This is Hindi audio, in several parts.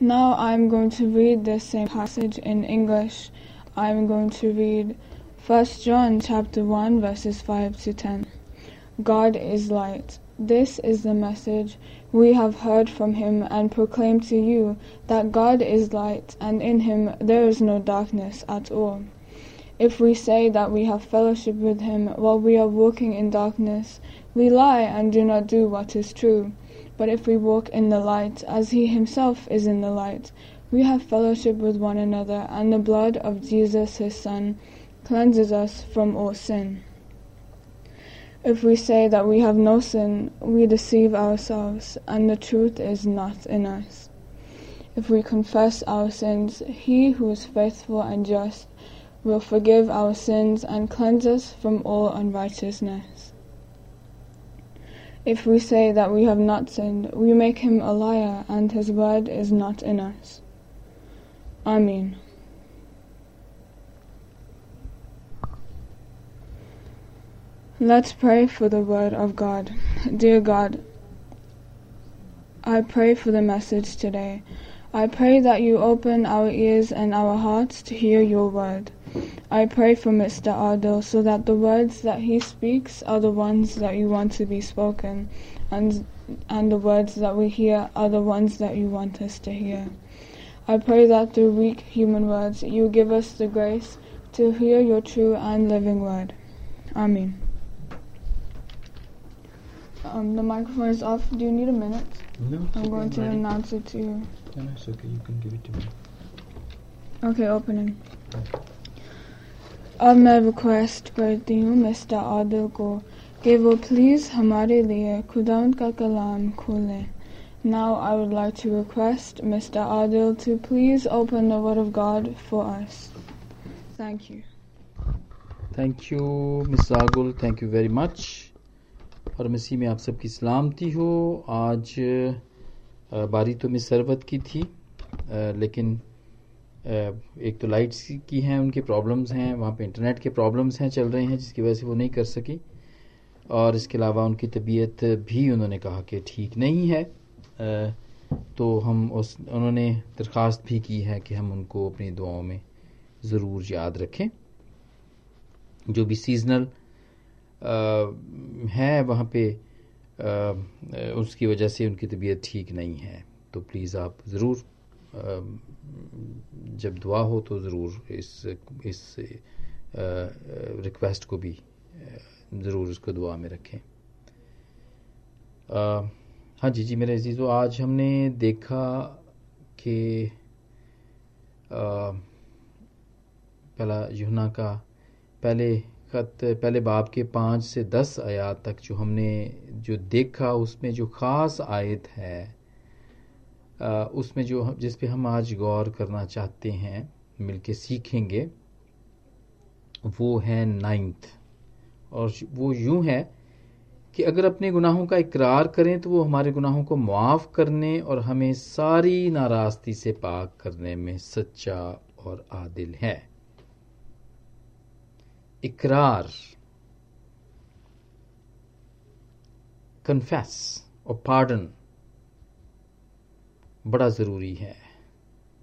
Now I'm going to read this same passage in English. I'm going to read 1 John chapter 1 verses 5 to 10. God is light. This is the message we have heard from him and proclaim to you that God is light and in him there is no darkness at all. If we say that we have fellowship with him while we are walking in darkness, we lie and do not do what is true. But if we walk in the light, as he himself is in the light, we have fellowship with one another, and the blood of Jesus his Son cleanses us from all sin. If we say that we have no sin, we deceive ourselves, and the truth is not in us. If we confess our sins, he who is faithful and just will forgive our sins and cleanse us from all unrighteousness. If we say that we have not sinned, we make him a liar, and his word is not in us. Amen. Let's pray for the word of God. Dear God, I pray for the message today. I pray that you open our ears and our hearts to hear your word. I pray for Mr. Adil so that the words that he speaks are the ones that you want to be spoken, and and the words that we hear are the ones that you want us to hear. I pray that through weak human words you give us the grace to hear your true and living word. Amen. Um, the microphone is off. Do you need a minute? No, I'm going to announce it to you. No, it's okay. You can give it to me. Okay, opening. अब मैं रिक्वेस्ट करती हूँ मिस्टर आदिल को, कि वो प्लीज़ हमारे लिए खुदाउन का कलाम खोलें Now I would like to request Mr. Adil to please open the Word of God for us. Thank you. Thank you miss आगुल thank you very much और मसीह में आप सबकी सलामती हो आज बारी तो मिस सरवत की थी लेकिन एक तो लाइट्स की हैं, उनके प्रॉब्लम्स हैं, वहाँ पे इंटरनेट के प्रॉब्लम्स हैं, चल रहे हैं, जिसकी वजह से वो नहीं कर सकी। और इसके अलावा उनकी तबीयत भी उन्होंने कहा कि ठीक नहीं है। तो हम उस, उन्होंने दरख्वास्त भी की है कि हम उनको अपनी दुआओं में ज़रूर याद रखें। जो भी सीजनल है, वहाँ पे उसकी वजह से उनकी तबीयत ठीक नहीं है। तो प्लीज़ आप ज़रूर जब दुआ हो तो ज़रूर इस इस रिक्वेस्ट को भी ज़रूर उसको दुआ में रखें। हाँ जी जी मेरे अजीज़ों, आज हमने देखा कि पहला यूहन्ना का पहले खत, पहले बाब के पाँच से दस आयात तक जो हमने जो देखा, उसमें जो ख़ास आयत है उसमें जो जिस पे हम आज गौर करना चाहते हैं, मिलके सीखेंगे, वो है नाइन्थ। और वो यूँ है कि अगर अपने गुनाहों का इकरार करें तो वो हमारे गुनाहों को माफ़ करने और हमें सारी नाराज़गी से पाक करने में सच्चा और आदिल है। इकरार। कन्फेस और पार्डन बड़ा ज़रूरी है।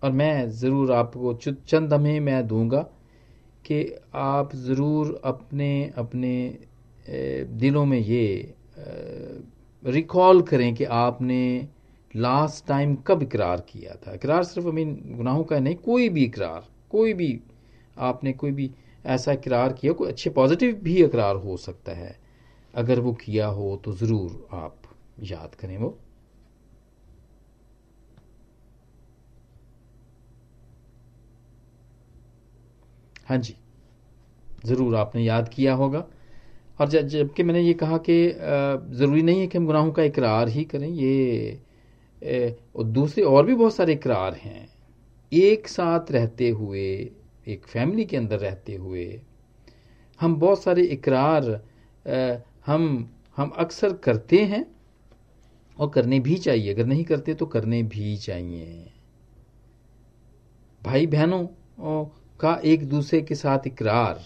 और मैं ज़रूर आपको चंद हमें मैं दूँगा कि आप ज़रूर अपने अपने दिलों में ये रिकॉल करें कि आपने लास्ट टाइम कब इकरार किया था। इकरार सिर्फ़ mean, गुनाहों का नहीं, कोई भी इकरार, कोई भी, आपने कोई भी ऐसा इकरार किया, कोई अच्छे पॉजिटिव भी इकरार हो सकता है। अगर वो किया हो तो ज़रूर आप याद करें वो। हाँ जी, ज़रूर आपने याद किया होगा। और जबकि मैंने ये कहा कि ज़रूरी नहीं है कि हम गुनाहों का इकरार ही करें, ये दूसरे और भी बहुत सारे इकरार हैं। एक साथ रहते हुए, एक फैमिली के अंदर रहते हुए, हम बहुत सारे इकरार हम हम अक्सर करते हैं, और करने भी चाहिए। अगर नहीं करते तो करने भी चाहिए। भाई बहनों का एक दूसरे के साथ इकरार।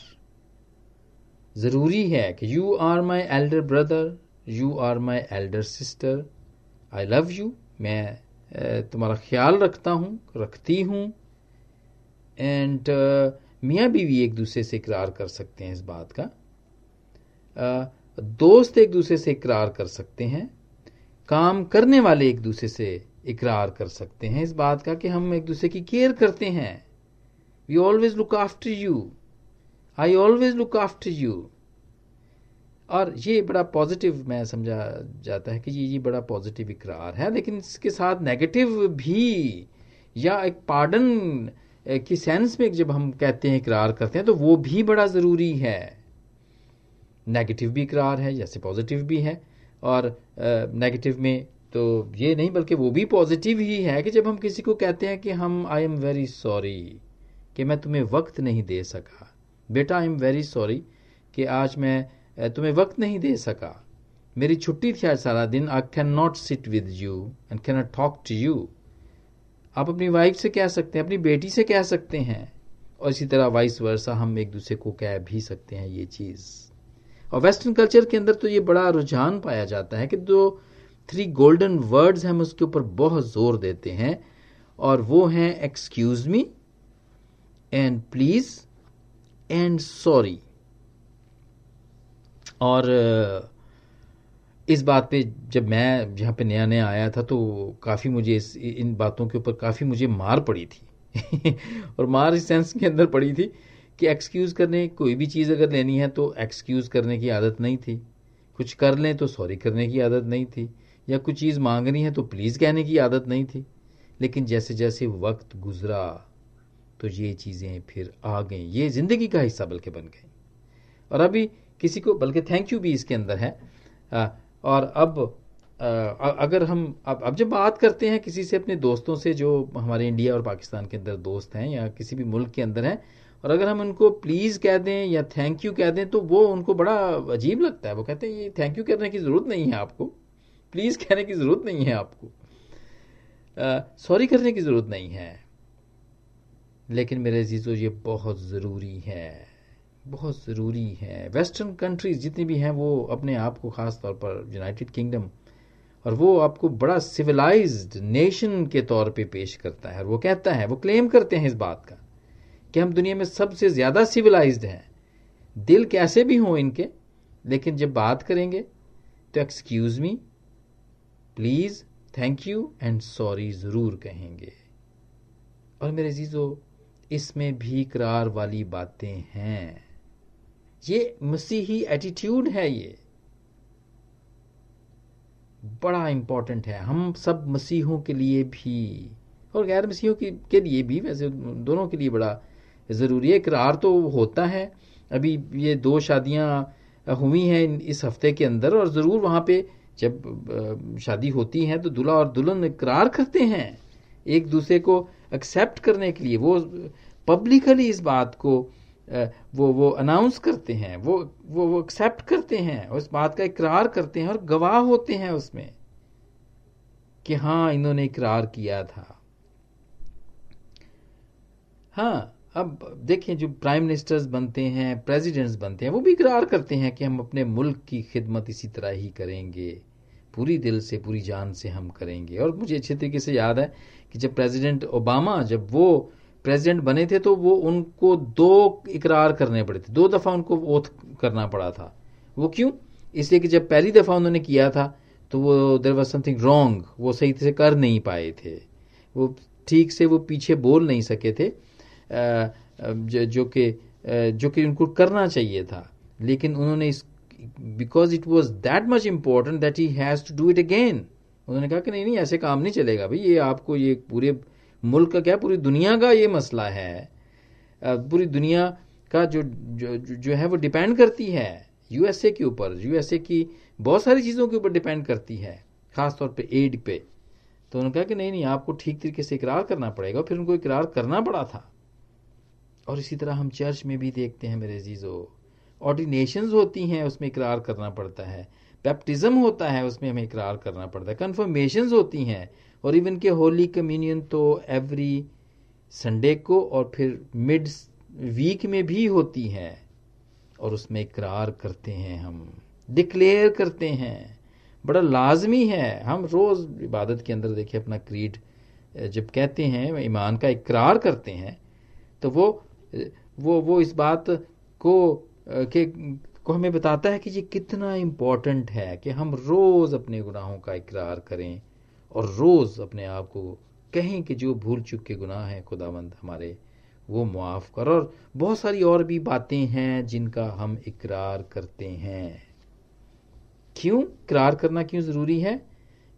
ज़रूरी है कि you are my elder brother you are my elder sister I love you मैं तुम्हारा ख्याल रखता हूँ रखती हूँ एंड uh, मियाँ बीवी एक दूसरे से इकरार कर सकते हैं इस बात का। uh, दोस्त एक दूसरे से इकरार कर सकते हैं काम करने वाले एक दूसरे से इकरार कर सकते हैं इस बात का कि हम एक दूसरे की केयर करते हैं। We always look after you I always look after you और ये बड़ा पॉजिटिव मैं समझा जाता है कि ये ये बड़ा पॉजिटिव इकरार है, लेकिन इसके साथ नेगेटिव भी या एक पार्डन की सेंस में जब हम कहते हैं इकरार करते हैं तो वो भी बड़ा ज़रूरी है। नेगेटिव भी इकरार है, जैसे पॉजिटिव भी है, और नेगेटिव में तो ये नहीं, बल्कि वो भी पॉजिटिव ही है कि जब हम किसी को कहते हैं कि हम आई एम वेरी सॉरी कि मैं तुम्हें वक्त नहीं दे सका। बेटा आई एम वेरी सॉरी कि आज मैं तुम्हें वक्त नहीं दे सका। मेरी छुट्टी थी आज सारा दिन। I can not sit with you and can not talk to you आप अपनी वाइफ से कह सकते हैं, अपनी बेटी से कह सकते हैं। और इसी तरह वाइस वर्षा हम एक दूसरे को कह भी सकते हैं ये चीज़। और वेस्टर्न कल्चर के अंदर तो ये बड़ा रुझान पाया जाता है कि जो थ्री गोल्डन वर्ड्स हम उसके ऊपर बहुत ज़ोर देते हैं। और वो हैं excuse me and please and sorry और इस बात पे जब मैं यहाँ पे नया नया आया था तो काफ़ी मुझे इस, इन बातों के ऊपर काफ़ी मुझे मार पड़ी थी। और मार इस सेंस के अंदर पड़ी थी कि एक्सक्यूज़ करने, कोई भी चीज़ अगर लेनी है तो एक्सक्यूज़ करने की आदत नहीं थी। कुछ कर लें तो सॉरी करने की आदत नहीं थी। या कुछ चीज़ मांगनी है तो प्लीज़ कहने की आदत नहीं थी। लेकिन जैसे जैसे वक्त गुजरा तो ये चीज़ें फिर आ गई। ये ज़िंदगी का हिस्सा बल्कि बन गई। और अभी किसी को बल्कि थैंक यू भी इसके अंदर है। आ, और अब आ, अगर हम अब अब जब बात करते हैं किसी से अपने दोस्तों से जो हमारे इंडिया और पाकिस्तान के अंदर दोस्त हैं या किसी भी मुल्क के अंदर हैं और अगर हम उनको प्लीज़ कह दें या थैंक यू कह दें तो वो उनको बड़ा अजीब लगता है। वो कहते हैं ये थैंक यू करने की ज़रूरत नहीं है आपको। प्लीज़ कहने की ज़रूरत नहीं है आपको। सॉरी करने की ज़रूरत नहीं है। लेकिन मेरे अजीज़ो, ये बहुत ज़रूरी है, बहुत ज़रूरी है। वेस्टर्न कंट्रीज़ जितनी भी हैं, वो अपने आप को ख़ास तौर पर यूनाइटेड किंगडम और वो आपको बड़ा सिविलाइज्ड नेशन के तौर पे पेश करता है, और वो कहता है, वो क्लेम करते हैं इस बात का, कि हम दुनिया में सबसे ज़्यादा सिविलाइज्ड हैं। दिल कैसे भी हों इनके, लेकिन जब बात करेंगे तो excuse me please thank you and sorry ज़रूर कहेंगे। और मेरे जीजो इसमें भी करार वाली बातें हैं। ये मसीही एटीट्यूड है ये। बड़ा इंपॉर्टेंट है। हम सब मसीहों के लिए भी और गैर मसीहों की, के लिए भी वैसे दोनों के लिए बड़ा ज़रूरी है। इकरार तो होता है। अभी ये दो शादियाँ हुई हैं इस हफ़्ते के अंदर और ज़रूर वहाँ पे जब शादी होती है तो दूल्हा और दुल्हन इकरार करते हैं। एक दूसरे को एक्सेप्ट करने के लिए, वो पब्लिकली इस बात को वो वो अनाउंस करते हैं, वो वो वो एक्सेप्ट करते हैं, और इस बात का इकरार करते हैं और गवाह होते हैं उसमें कि हाँ इन्होंने इकरार किया था। हाँ अब देखें, जो प्राइम मिनिस्टर्स बनते हैं प्रेसिडेंट्स बनते हैं, वो भी इकरार करते हैं कि हम अपने मुल्क की खिदमत इसी तरह ही करेंगे। पूरी दिल से, पूरी जान से हम करेंगे। और मुझे अच्छे तरीके से याद है कि जब प्रेसिडेंट ओबामा, जब वो प्रेसिडेंट बने थे तो वो उनको दो इकरार करने पड़े थे। दो दफ़ा उनको ओथ करना पड़ा था। वो क्यों? इसलिए कि जब पहली दफ़ा उन्होंने किया था तो वो देर वॉज़ समथिंग रॉन्ग वो सही से कर नहीं पाए थे। वो ठीक से वो पीछे बोल नहीं सके थे। जो कि जो कि उनको करना चाहिए था। लेकिन उन्होंने इस because it was that much important that he has to do it again उन्होंने कहा कि नहीं नहीं, ऐसे काम नहीं चलेगा भाई, ये आपको ये पूरे मुल्क का क्या, पूरी दुनिया का ये मसला है। पूरी दुनिया का जो जो जो है वो डिपेंड करती है यूएसए के ऊपर यूएसए की बहुत सारी चीज़ों के ऊपर डिपेंड करती है खास तौर पे एड पे। तो उन्होंने कहा कि नहीं नहीं, आपको ठीक तरीके से इकरार करना पड़ेगा फिर उनको इकरार करना पड़ा था। और इसी तरह हम चर्च में भी देखते हैं मेरे जीजो ऑर्डिनेशन होती हैं, उसमें इकरार करना पड़ता है। बैप्टिज्म होता है, उसमें हमें इकरार करना पड़ता है। कन्फर्मेशन होती हैं, और इवन के होली कम्युनियन तो एवरी संडे को और फिर मिड वीक में भी होती है, और उसमें इकरार करते हैं हम। डिक्लेयर करते हैं। बड़ा लाजमी है। हम रोज इबादत के अंदर देखिए, अपना क्रीड जब कहते हैं, ईमान का इकरार करते हैं तो वो वो वो इस बात को के को हमें बताता है कि ये कितना इम्पोर्टेंट है कि हम रोज अपने गुनाहों का इकरार करें और रोज अपने आप को कहें कि जो भूल चुक के गुनाह हैं, खुदावंद हमारे, वो मुआफ कर। और बहुत सारी और भी बातें हैं जिनका हम इकरार करते हैं। क्यों? इकरार करना क्यों ज़रूरी है?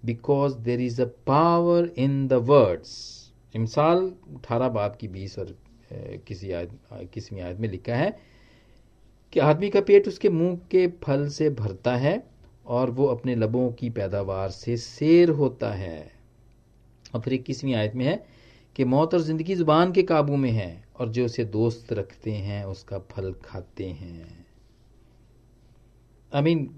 Because there is a power in the words मिसाल अठारह बाप की बीस और किसी आयत, किसवीं आयत में लिखा है कि आदमी का पेट उसके मुँह के फल से भरता है और वो अपने लबों की पैदावार से शेर होता है। और फिर इक्कीसवीं आयत में है कि मौत और ज़िंदगी ज़ुबान के काबू में है और जो उसे दोस्त रखते हैं, उसका फल खाते हैं। आई मीन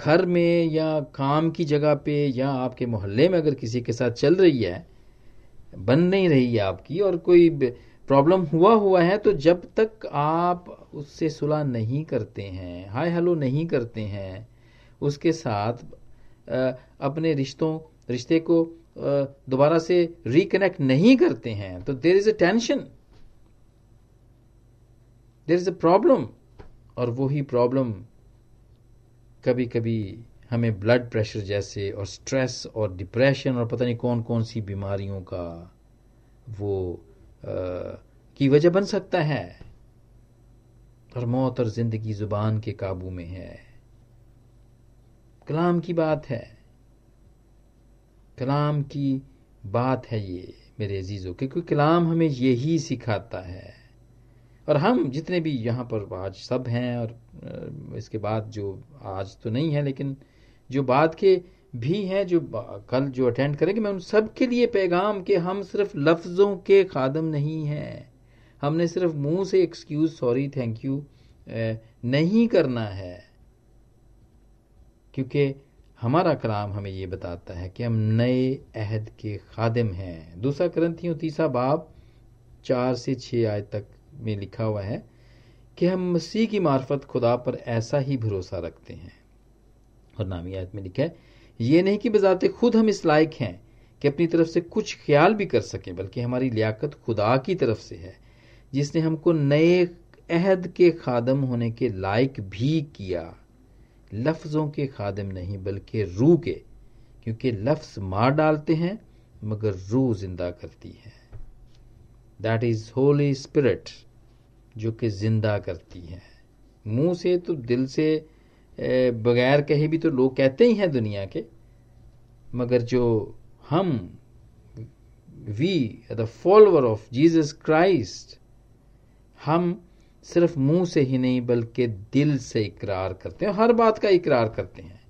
घर में या काम की जगह पे या आपके मोहल्ले में अगर किसी के साथ चल रही है, बन नहीं रही है आपकी और कोई प्रॉब्लम हुआ हुआ है तो जब तक आप उससे सुलह नहीं करते हैं हाय हेलो नहीं करते हैं उसके साथ अपने रिश्तों रिश्ते को दोबारा से रिकनेक्ट नहीं करते हैं। तो there is a tension there is a problem और वही प्रॉब्लम कभी कभी हमें ब्लड प्रेशर जैसे और स्ट्रेस और डिप्रेशन और पता नहीं कौन कौन सी बीमारियों का वो आ, की वजह बन सकता है। और मौत और ज़िंदगी ज़ुबान के काबू में है। कलाम की बात है। कलाम की बात है ये मेरे अजीज़ों, क्योंकि कलाम हमें यही सिखाता है। और हम जितने भी यहाँ पर आज सब हैं और इसके बाद जो आज तो नहीं है, लेकिन जो बाद के भी हैं, जो कल जो अटेंड करेंगे, मैं उन सब के लिए पैगाम के हम सिर्फ़ लफ्ज़ों के खादम नहीं हैं। हमने सिर्फ़ मुँह say excuse sorry thank you नहीं करना है। क्योंकि हमारा कलाम हमें ये बताता है कि हम नए अहद के खादिम हैं। दूसरा ग्रंथियों तीसरा बाब चार से छः आय तक में लिखा हुआ है कि हम मसीह की मार्फत खुदा पर ऐसा ही भरोसा रखते हैं। और नामी आयत में लिखा है, ये नहीं कि बजाते खुद हम इस लायक हैं कि अपनी तरफ़ से कुछ ख्याल भी कर सकें, बल्कि हमारी लियाकत खुदा की तरफ़ से है। जिसने हमको नए अहद के खादम होने के लायक भी किया। लफ्ज़ों के खादम नहीं, बल्कि रूह के, क्योंकि लफ्ज़ मार डालते हैं, मगर रूह ज़िंदा करती है। दैट इज़ होली स्पिरिट जो कि ज़िंदा करती है। मुँह से तो दिल से बगैर कहे भी तो लोग कहते ही हैं दुनिया के, मगर जो हम we the follower of Jesus Christ हम सिर्फ़ मुँह से ही नहीं, बल्कि दिल से इकरार करते हैं हर बात का इकरार करते हैं।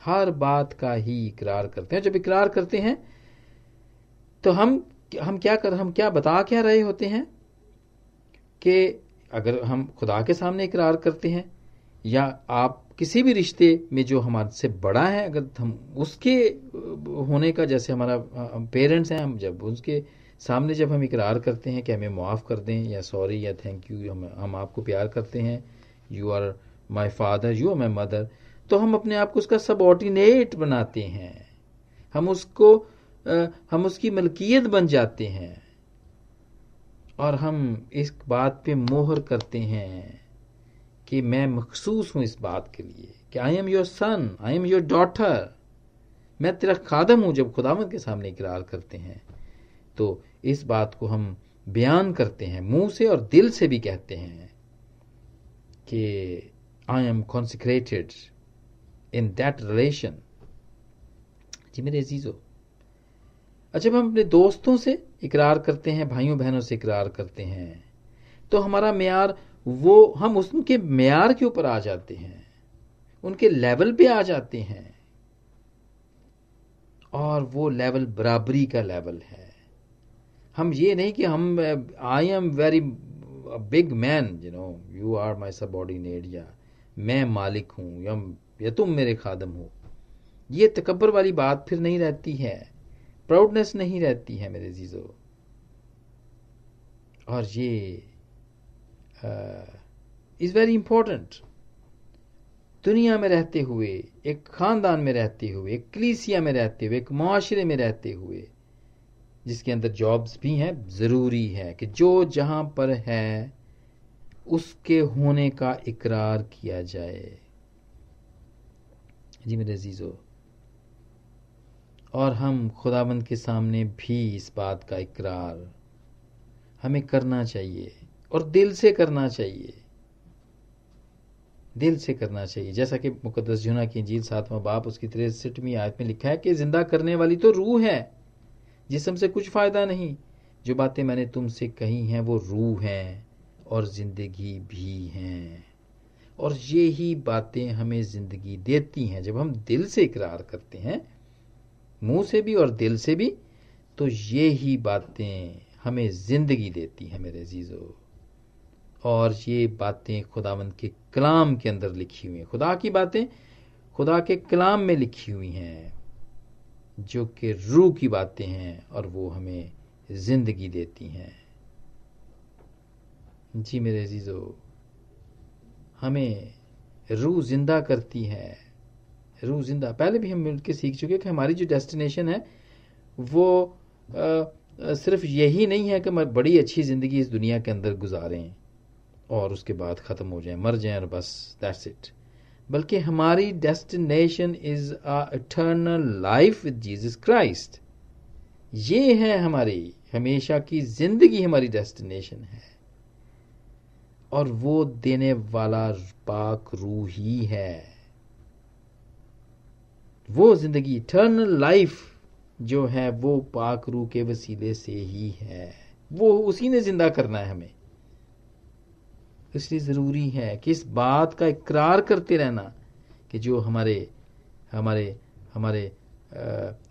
हर बात का ही इकरार करते हैं। जब इकरार करते हैं तो हम हम क्या कर, हम क्या बता क्या रहे होते हैं कि अगर हम खुदा के सामने इकरार करते हैं, या आप किसी भी रिश्ते में जो हमारे से बड़ा है, अगर हम उसके होने का, जैसे हमारा पेरेंट्स हैं, हम जब उसके सामने जब हम इकरार करते हैं कि हमें माफ़ कर दें या सॉरी या थैंक यू हम हम आपको प्यार करते हैं you are my father you are my mother तो हम अपने आप को उसका सबॉर्डिनेट बनाते हैं। हम उसको आ, हम उसकी मलकियत बन जाते हैं। और हम इस बात पे मोहर करते हैं कि मैं मखसूस हूँ इस बात के लिए कि I am your son I am your daughter मैं तेरा खादम हूँ जब खुदामद के सामने इकरार करते हैं। तो इस बात को हम बयान करते हैं, मुँह से और दिल से भी कहते हैं कि I am consecrated in that relation जी मेरे अजीजो अच्छा हम अपने दोस्तों से इकरार करते हैं भाइयों बहनों से इकरार करते हैं तो हमारा मैार, वो, हम उनके मैार के ऊपर आ जाते हैं, उनके लेवल पे आ जाते हैं, और वो लेवल बराबरी का लेवल है। हम ये नहीं कि हम I am very big man you know you are my sub subordinate या मैं मालिक हूँ या, या तुम मेरे खादम हो। ये तकबर वाली बात फिर नहीं रहती है। प्राउडनेस नहीं रहती है मेरे जीजो। और ये इज़ वेरी इंपॉर्टेंट दुनिया में रहते हुए एक खानदान में रहते हुए एक कलीसिया में रहते हुए एक माशरे में रहते हुए जिसके अंदर जॉब्स भी हैं, ज़रूरी है कि जो जहाँ पर है, उसके होने का इकरार किया जाए। जी मेरे अजीज़ो, और हम खुदाबंद के सामने भी इस बात का इकरार हमें करना चाहिए, और दिल से करना चाहिए। दिल से करना चाहिए। जैसा कि मुकदस जुना की जील सातवां बाप उसकी तिरसठवीं आयत में लिखा है कि ज़िंदा करने वाली तो रूह है। जिसम से कुछ फ़ायदा नहीं। जो बातें मैंने तुमसे कही हैं, वो रूह हैं और ज़िंदगी भी हैं। और ये ही बातें हमें ज़िंदगी देती हैं। जब हम दिल से इकरार करते हैं, मुँह से भी और दिल से भी तो ये ही बातें हमें ज़िंदगी देती हैं मेरे जीजो और ये बातें खुदावंद के कलाम के अंदर लिखी हुई हैं। खुदा की बातें खुदा के कलाम में लिखी हुई हैं। जो कि रूह की बातें हैं और वो हमें ज़िंदगी देती हैं। जी मेरे अजीजो हमें रूह ज़िंदा करती है। रूह ज़िंदा पहले भी हम मिलकर सीख चुके कि हमारी जो डेस्टिनेशन है वो आ, सिर्फ़ यही नहीं है कि हम बड़ी अच्छी ज़िंदगी इस दुनिया के अंदर गुजारें और उसके बाद ख़त्म हो जाए मर जाए और बस दैट्स इट बल्कि हमारी destination is a eternal life with Jesus Christ ये है हमारी, हमेशा की ज़िंदगी हमारी डेस्टिनेशन है। और वो देने वाला पाक रूह ही है। वो ज़िंदगी इटर्नल लाइफ जो है, वो पाक रूह के वसीले से ही है। वो उसी ने ज़िंदा करना है हमें। इसलिए ज़रूरी है कि इस बात का इकरार करते रहना कि जो हमारे हमारे हमारे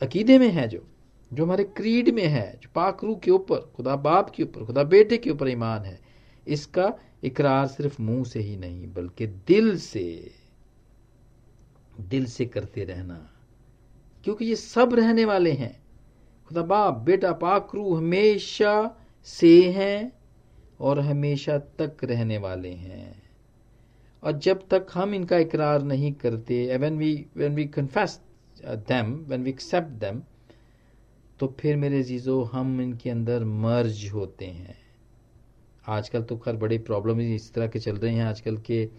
अकीदे में है जो जो हमारे क्रीड में है, जो पाखरू के ऊपर, खुदा बाप के ऊपर, खुदा बेटे के ऊपर ईमान है, इसका इकरार सिर्फ़ मुँह से ही नहीं, बल्कि दिल से दिल से करते रहना। क्योंकि ये सब रहने वाले हैं। खुदा बाप, बेटा, पाखरू हमेशा से हैं और हमेशा तक रहने वाले हैं। और जब तक हम इनका इकरार नहीं करते when we when we confess them when we accept them तो फिर मेरे जीजो, हम इनके अंदर मर्ज होते हैं। आजकल तो खैर बड़े प्रॉब्लम इस तरह के चल रहे हैं। आजकल के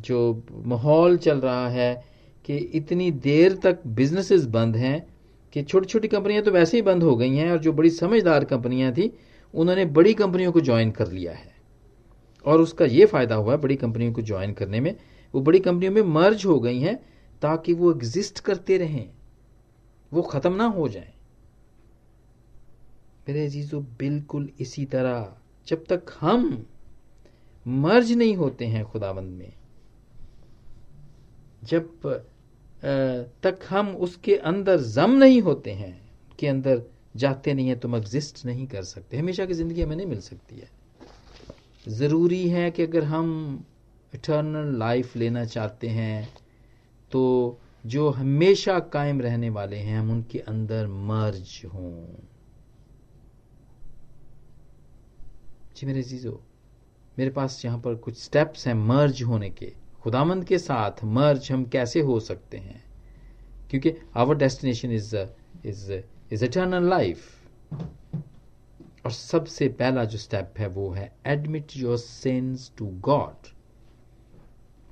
जो माहौल चल रहा है कि इतनी देर तक बिजनेसेस बंद हैं कि छोटी छोटी कंपनियाँ तो वैसे ही बंद हो गई हैं और जो बड़ी समझदार कंपनियाँ थी उन्होंने बड़ी कंपनियों को ज्वाइन कर लिया है। और उसका ये फ़ायदा हुआ है बड़ी कंपनियों को ज्वाइन करने में, वो बड़ी कंपनियों में मर्ज हो गई हैं ताकि वो एग्जिस्ट करते रहें, वो खत्म ना हो जाए। मेरे अजीजों, बिल्कुल इसी तरह, जब तक हम मर्ज नहीं होते हैं खुदाबंद में, जब तक हम उसके अंदर जम नहीं होते हैं के अंदर जाते नहीं है, तुम एग्जिस्ट नहीं कर सकते। हमेशा की ज़िंदगी हमें नहीं मिल सकती है। ज़रूरी है कि अगर हम इटर्नल लाइफ लेना चाहते हैं तो जो हमेशा कायम रहने वाले हैं, हम उनके अंदर मर्ज हों। जी मेरे जीजो, मेरे पास यहाँ पर कुछ स्टेप्स हैं मर्ज होने के। खुदामंद के साथ मर्ज हम कैसे हो सकते हैं? क्योंकि our destination is is is eternal life और सबसे पहला जो स्टेप है वो है admit your sins to God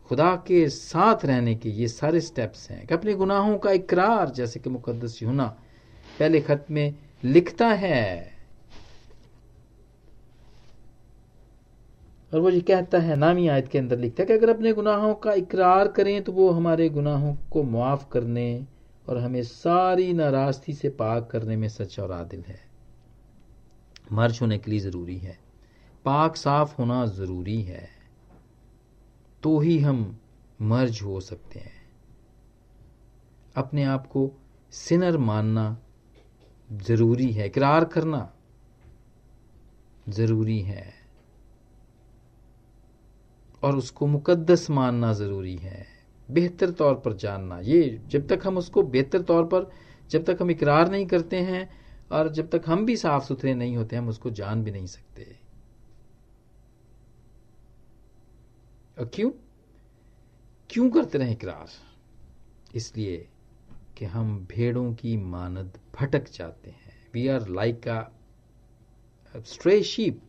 खुदा के साथ रहने के ये सारे स्टेप्स हैं। कि अपने गुनाहों का इकरार, जैसे कि मुकदस यूना पहले खत में लिखता है। और वो ये कहता है, नामी आयत के अंदर लिखता है कि अगर अपने गुनाहों का इकरार करें तो वो हमारे गुनाहों को मुआफ करने और हमें सारी नाराज़गी से पाक करने में सच और आदिल है। मर्ज होने के लिए ज़रूरी है। पाक साफ़ होना ज़रूरी है। तो ही हम मर्ज हो सकते हैं। अपने आप को सिनर मानना ज़रूरी है। इकरार करना ज़रूरी है। और उसको मुकद्दस मानना ज़रूरी है। बेहतर तौर पर जानना। ये जब तक हम उसको बेहतर तौर पर, जब तक हम इकरार नहीं करते हैं और जब तक हम भी साफ़ सुथरे नहीं होते, हम उसको जान भी नहीं सकते। और क्यों? क्यों करते रहे इकरार? इसलिए कि हम भेड़ों की मानद भटक जाते हैं। We are like a stray sheep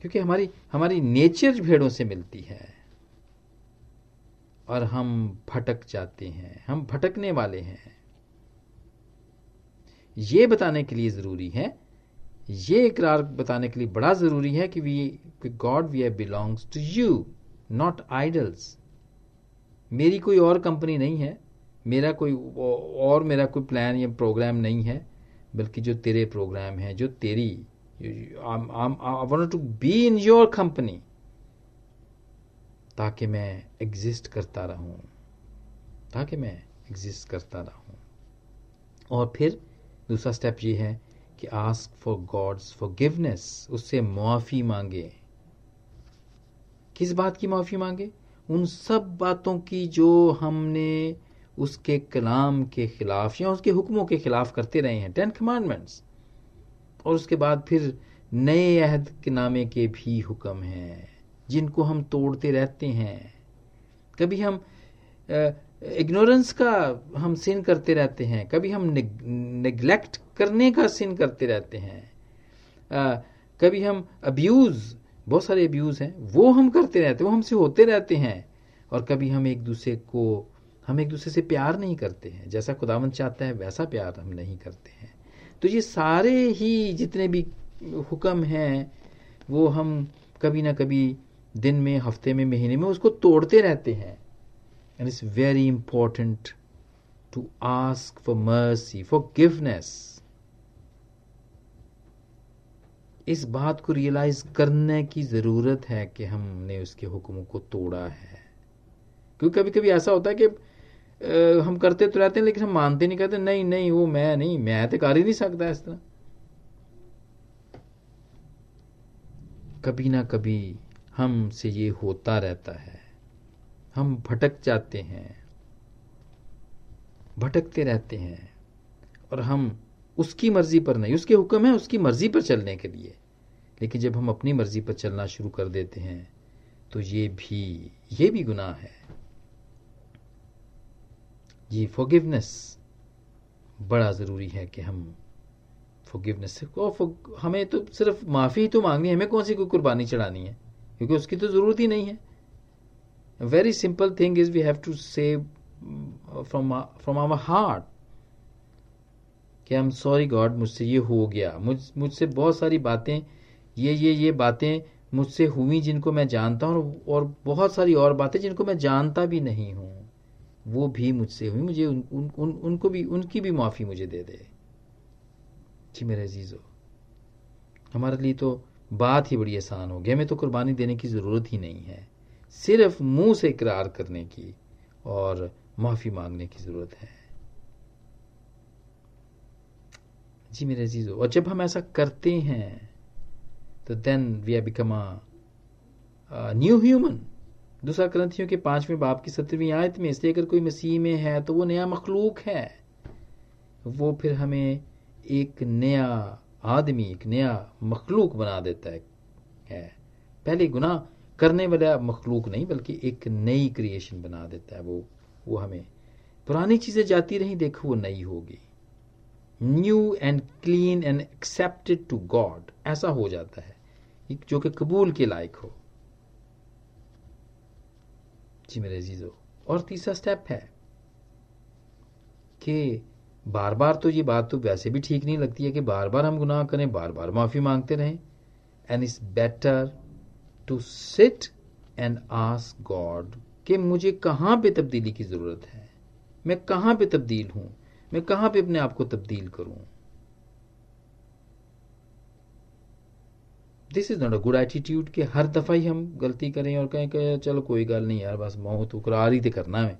क्योंकि हमारी हमारी नेचर भेड़ों से मिलती है। और हम भटक जाते हैं, हम भटकने वाले हैं। ये बताने के लिए ज़रूरी है, ये इकरार बताने के लिए बड़ा ज़रूरी है कि we God we are belongs to you not idols मेरी कोई और कंपनी नहीं है, मेरा कोई और मेरा कोई प्लान या प्रोग्राम नहीं है, बल्कि जो तेरे प्रोग्राम है, जो तेरी I want to be in your company ताकि मैं एग्जिस्ट करता रहूँ। ताकि मैं एग्जिस्ट करता रहूँ। और फिर दूसरा स्टेप ये है कि ask for God's forgiveness उससे मुआफ़ी मांगे। किस बात की माफ़ी मांगे? उन सब बातों की जो हमने उसके कलाम के खिलाफ या उसके हुक्मों के खिलाफ करते रहे हैं टेन कमांडमेंट्स और उसके बाद फिर नए अहद के नामे के भी हुक्म हैं। जिनको हम तोड़ते रहते हैं। कभी हम इग्नोरेंस का हम सिन करते रहते हैं। कभी हम निग्लेक्ट करने का सिन करते रहते हैं। आ, कभी हम अब्यूज बहुत सारे अब्यूज हैं वो हम करते रहते हैं वो हमसे होते रहते हैं। और कभी हम एक दूसरे को हम एक दूसरे से प्यार नहीं करते हैं। जैसा खुदावन चाहता है वैसा प्यार हम नहीं करते हैं। तो ये सारे ही जितने भी हुक्म हैं वो हम कभी ना कभी दिन में हफ़्ते में महीने में उसको तोड़ते रहते हैं। And it's very important to ask for mercy forgiveness इस बात को रियलाइज़ करने की ज़रूरत है कि हमने उसके हुक्मों को तोड़ा है। क्योंकि कभी कभी ऐसा होता है कि आ, हम करते तो रहते हैं लेकिन हम मानते नहीं कहते नहीं नहीं वो मैं नहीं मैं तो कर ही नहीं सकता इस तरह. कभी ना कभी हमसे ये होता रहता है। हम भटक जाते हैं। भटकते रहते हैं। और हम उसकी मर्ज़ी पर नहीं, उसके हुक्म है उसकी मर्ज़ी पर चलने के लिए। लेकिन जब हम अपनी मर्ज़ी पर चलना शुरू कर देते हैं तो ये भी ये भी गुनाह है। ये फॉरगिवनेस बड़ा ज़रूरी है कि हम फॉरगिवनेस और हमें तो सिर्फ़ माफ़ी ही तो मांगनी है, हमें कौन सी कोई कुर्बानी चढ़ानी है? क्योंकि उसकी तो ज़रूरत ही नहीं है। Very simple thing is we have to save from from our heart कि आई एम सॉरी गॉड मुझसे ये हो गया। मुझ मुझसे बहुत सारी बातें ये ये ये बातें मुझसे हुई जिनको मैं जानता हूँ और बहुत सारी और बातें जिनको मैं जानता भी नहीं हूँ। वो भी मुझसे हुई। मुझे उन, उन, उन, उनको भी उनकी भी माफ़ी मुझे दे दे। जी मेरे अजीज़ो हमारे लिए तो बात ही बड़ी आसान हो गई। हमें तो कुर्बानी देने की ज़रूरत ही नहीं है। सिर्फ़ मुँह से इकरार करने की और माफ़ी मांगने की ज़रूरत है। जी मेरे अजीज़ो, और जब हम ऐसा करते हैं तो then we are become a new human दूसरा ग्रंथियों के पाँचवें बाप की सत्रहवीं आयत में, इसलिए अगर कोई मसीह में है तो वो नया मखलूक है। वो फिर हमें एक नया आदमी एक नया मखलूक बना देता है, है। पहले गुनाह करने वाला मखलूक नहीं बल्कि एक नई क्रिएशन बना देता है वो वो हमें पुरानी चीज़ें जाती रही देखो वो नई होगी new and clean and accepted to God ऐसा हो जाता है जो कि कबूल के लायक हो जी मेरे अजीजो और तीसरा स्टेप है कि बार बार तो ये बात तो वैसे भी ठीक नहीं लगती है कि बार बार हम गुनाह करें बार बार माफ़ी मांगते रहें। And it's better to sit and ask God कि मुझे कहाँ पे तब्दीली की ज़रूरत है? मैं कहाँ पे तब्दील हूँ? मैं कहाँ पे अपने आप को तब्दील करूँ? This is not a good attitude कि हर दफ़ा ही हम गलती करें और कहें कि चलो कोई गल नहीं यार, बस मौत उकरार ही तो करना है।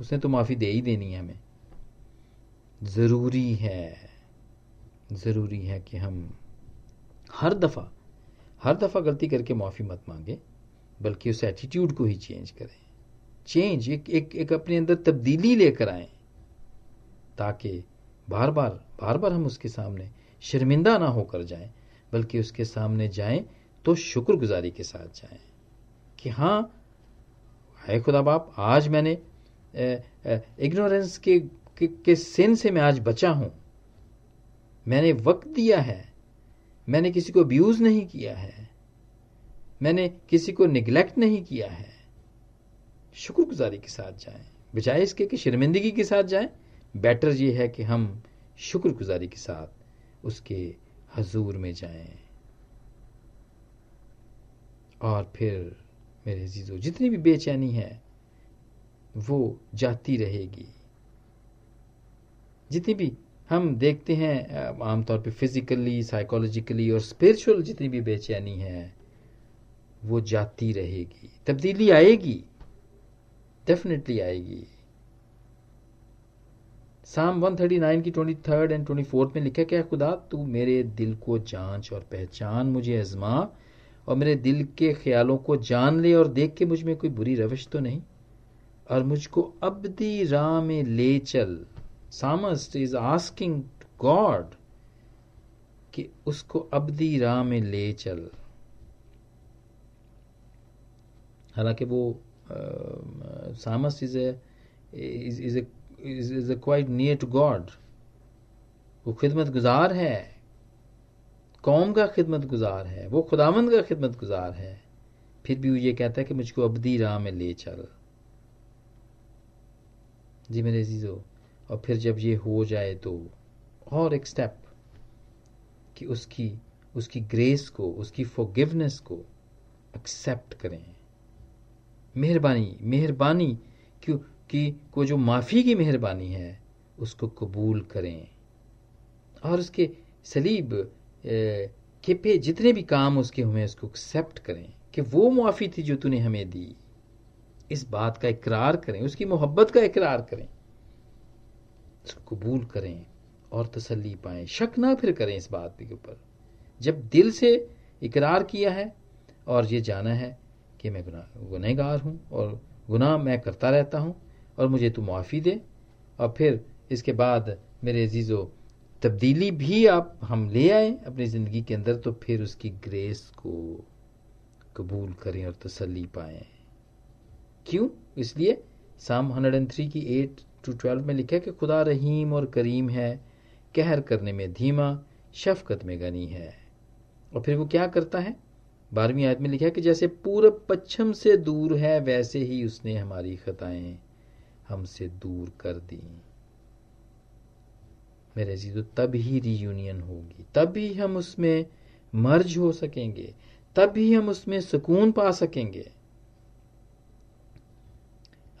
उसने तो माफ़ी दे ही देनी है हमें। ज़रूरी है ज़रूरी है कि हम हर दफ़ा हर दफ़ा गलती करके माफ़ी मत मांगे बल्कि उस एटीट्यूड को ही चेंज करें। चेंज एक एक, एक अपने अंदर तब्दीली लेकर आए ताकि बार बार बार बार हम उसके सामने शर्मिंदा ना होकर जाएँ बल्कि उसके सामने जाएँ तो शुक्रगुजारी के साथ जाएँ कि हाँ है खुदा बाप आज मैंने इग्नोरेंस के, के के सिन से मैं आज बचा हूँ? मैंने वक्त दिया है। मैंने किसी को अब्यूज नहीं किया है। मैंने किसी को निग्लेक्ट नहीं किया है। शुक्रगुजारी के साथ जाएँ। बजाय इसके कि शर्मिंदगी के साथ जाएँ बेटर ये है कि हम शुक्रगुजारी के साथ उसके हजूर में जाएँ। और फिर मेरे अजीजों, जितनी भी बेचैनी है, वो जाती रहेगी। जितनी भी हम देखते हैं आमतौर पे फिजिकली साइकोलॉजिकली और स्पिरिचुअल जितनी भी बेचैनी है, वो जाती रहेगी। तब्दीली आएगी डेफिनेटली आएगी। साम 139 की 23rd एंड 24th में लिखा क्या खुदा? तू मेरे दिल को जाँच और पहचान मुझे आजमा और मेरे दिल के ख्यालों को जान ले और देख के मुझमें कोई बुरी रविश तो नहीं? और मुझको अबदी राह में ले चल। सामस्ट इज़ आस्किंग गॉड कि उसको अबदी राह में ले चल। हालाँकि वो सामस is is is quite near to God वो खिदमत गुजार है। कौम का खिदमत गुजार है। वो खुदामंद का खिदमत गुजार है। फिर भी वो ये कहता है कि मुझको अबदी राह में ले चल। जी मेरे अजीजो और फिर जब ये हो जाए तो और एक स्टेप कि उसकी उसकी ग्रेस को, उसकी फॉरगिवनेस को एक्सेप्ट करें। मेहरबानी मेहरबानी क्यों, कि, को जो माफ़ी की मेहरबानी है, उसको कबूल करें। और उसके सलीब के पे जितने भी काम उसके हुए उसको एक्सेप्ट करें कि वो मुआफ़ी थी जो तूने हमें दी। इस बात का इकरार करें, उसकी मोहब्बत का इकरार करें। कबूल करें और तसल्ली पाएँ। शक ना फिर करें इस बात के ऊपर। जब दिल से इकरार किया है और ये जाना है कि मैं गुना, गुनहगार हूँ और गुनाह मैं करता रहता हूँ और मुझे तू मुआफ़ी दे और फिर इसके बाद मेरे अजीज़ों, तब्दीली भी आप, हम ले आए अपनी ज़िंदगी के अंदर तो फिर उसकी ग्रेस को कबूल करें और तसल्ली पाएँ। क्यों? इसलिए साम 103 की 8 टू 12 में लिखा कि खुदा रहीम और करीम है, कहर करने में धीमा, शफकत में गनी है। और फिर वो क्या करता है? बारहवीं आयत में लिखा है कि जैसे पूरब पश्चिम से दूर है, वैसे ही उसने हमारी खताएँ हमसे दूर कर दी। मेरे जीजो तब ही रीयूनियन होगी। तब ही हम उसमें मर्ज हो सकेंगे। तब ही हम उसमें सुकून पा सकेंगे।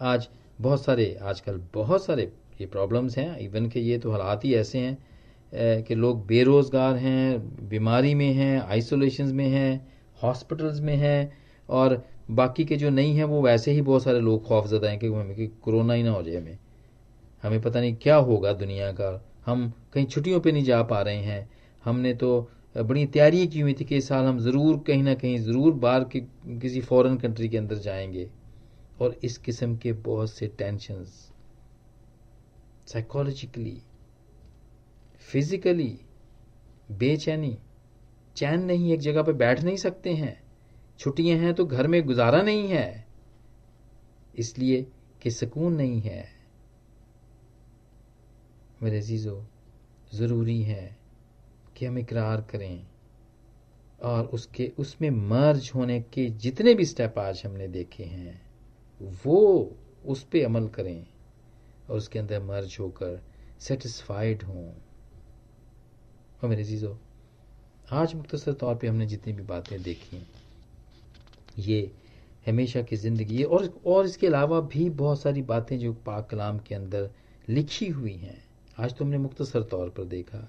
आज बहुत सारे, आजकल बहुत सारे ये प्रॉब्लम्स हैं। इवन के ये तो हालात ही ऐसे हैं कि लोग बेरोजगार हैं, बीमारी में हैं आइसोलेशन में हैं हॉस्पिटल्स में हैं, और बाकी के जो नहीं हैं, वो वैसे ही बहुत सारे लोग खौफजदा हैं कि हमें, कि कोरोना ही ना हो जाए हमें। हमें पता नहीं क्या होगा दुनिया का। हम कहीं छुट्टियों पे नहीं जा पा रहे हैं। हमने तो बड़ी तैयारी की हुई थी कि इस साल हम ज़रूर कहीं ना कहीं, ज़रूर बाहर की, किसी फॉरेन कंट्री के अंदर जाएँगे। और इस किस्म के बहुत से टेंशंस साइकोलॉजिकली फिजिकली बेचैनी। चैन नहीं, एक जगह पे बैठ नहीं सकते हैं। छुट्टियाँ हैं तो घर में गुजारा नहीं है। इसलिए कि सुकून नहीं है। मेरे अजीज़ो, ज़रूरी है कि हम इकरार करें और उसके, उसमें मर्ज होने के जितने भी स्टेप आज हमने देखे हैं वो उस पर अमल करें और उसके अंदर मर्ज होकर सेटिस्फाइड हों। और मेरे चीज़ों आज मुख्तर तौर पे हमने जितनी भी बातें देखी, ये हमेशा की ज़िंदगी है और और इसके अलावा भी बहुत सारी बातें जो पाक कलाम के अंदर लिखी हुई हैं, आज तो हमने मुख्तसर तौर पर देखा।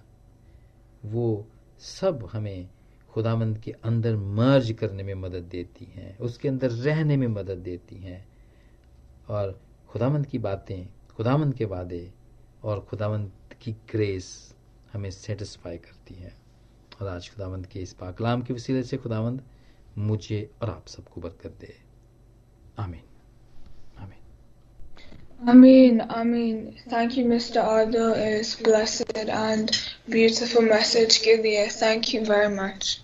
वो सब हमें खुदामंद के अंदर मर्ज करने में मदद देती हैं, उसके अंदर रहने में मदद देती हैं। और खुदामंद की बातें खुदामंद के वादे और खुदामंद की ग्रेस हमें सेटिस्फाई करती है और आज खुदावंद के इस पाकलाम के वसीले से खुदावंद मुझे और आप सबको बरकत दे आमीन Amen, Amen. Thank you, Mr. Ardo. It is blessed and beautiful message. Gilead. Thank you very much.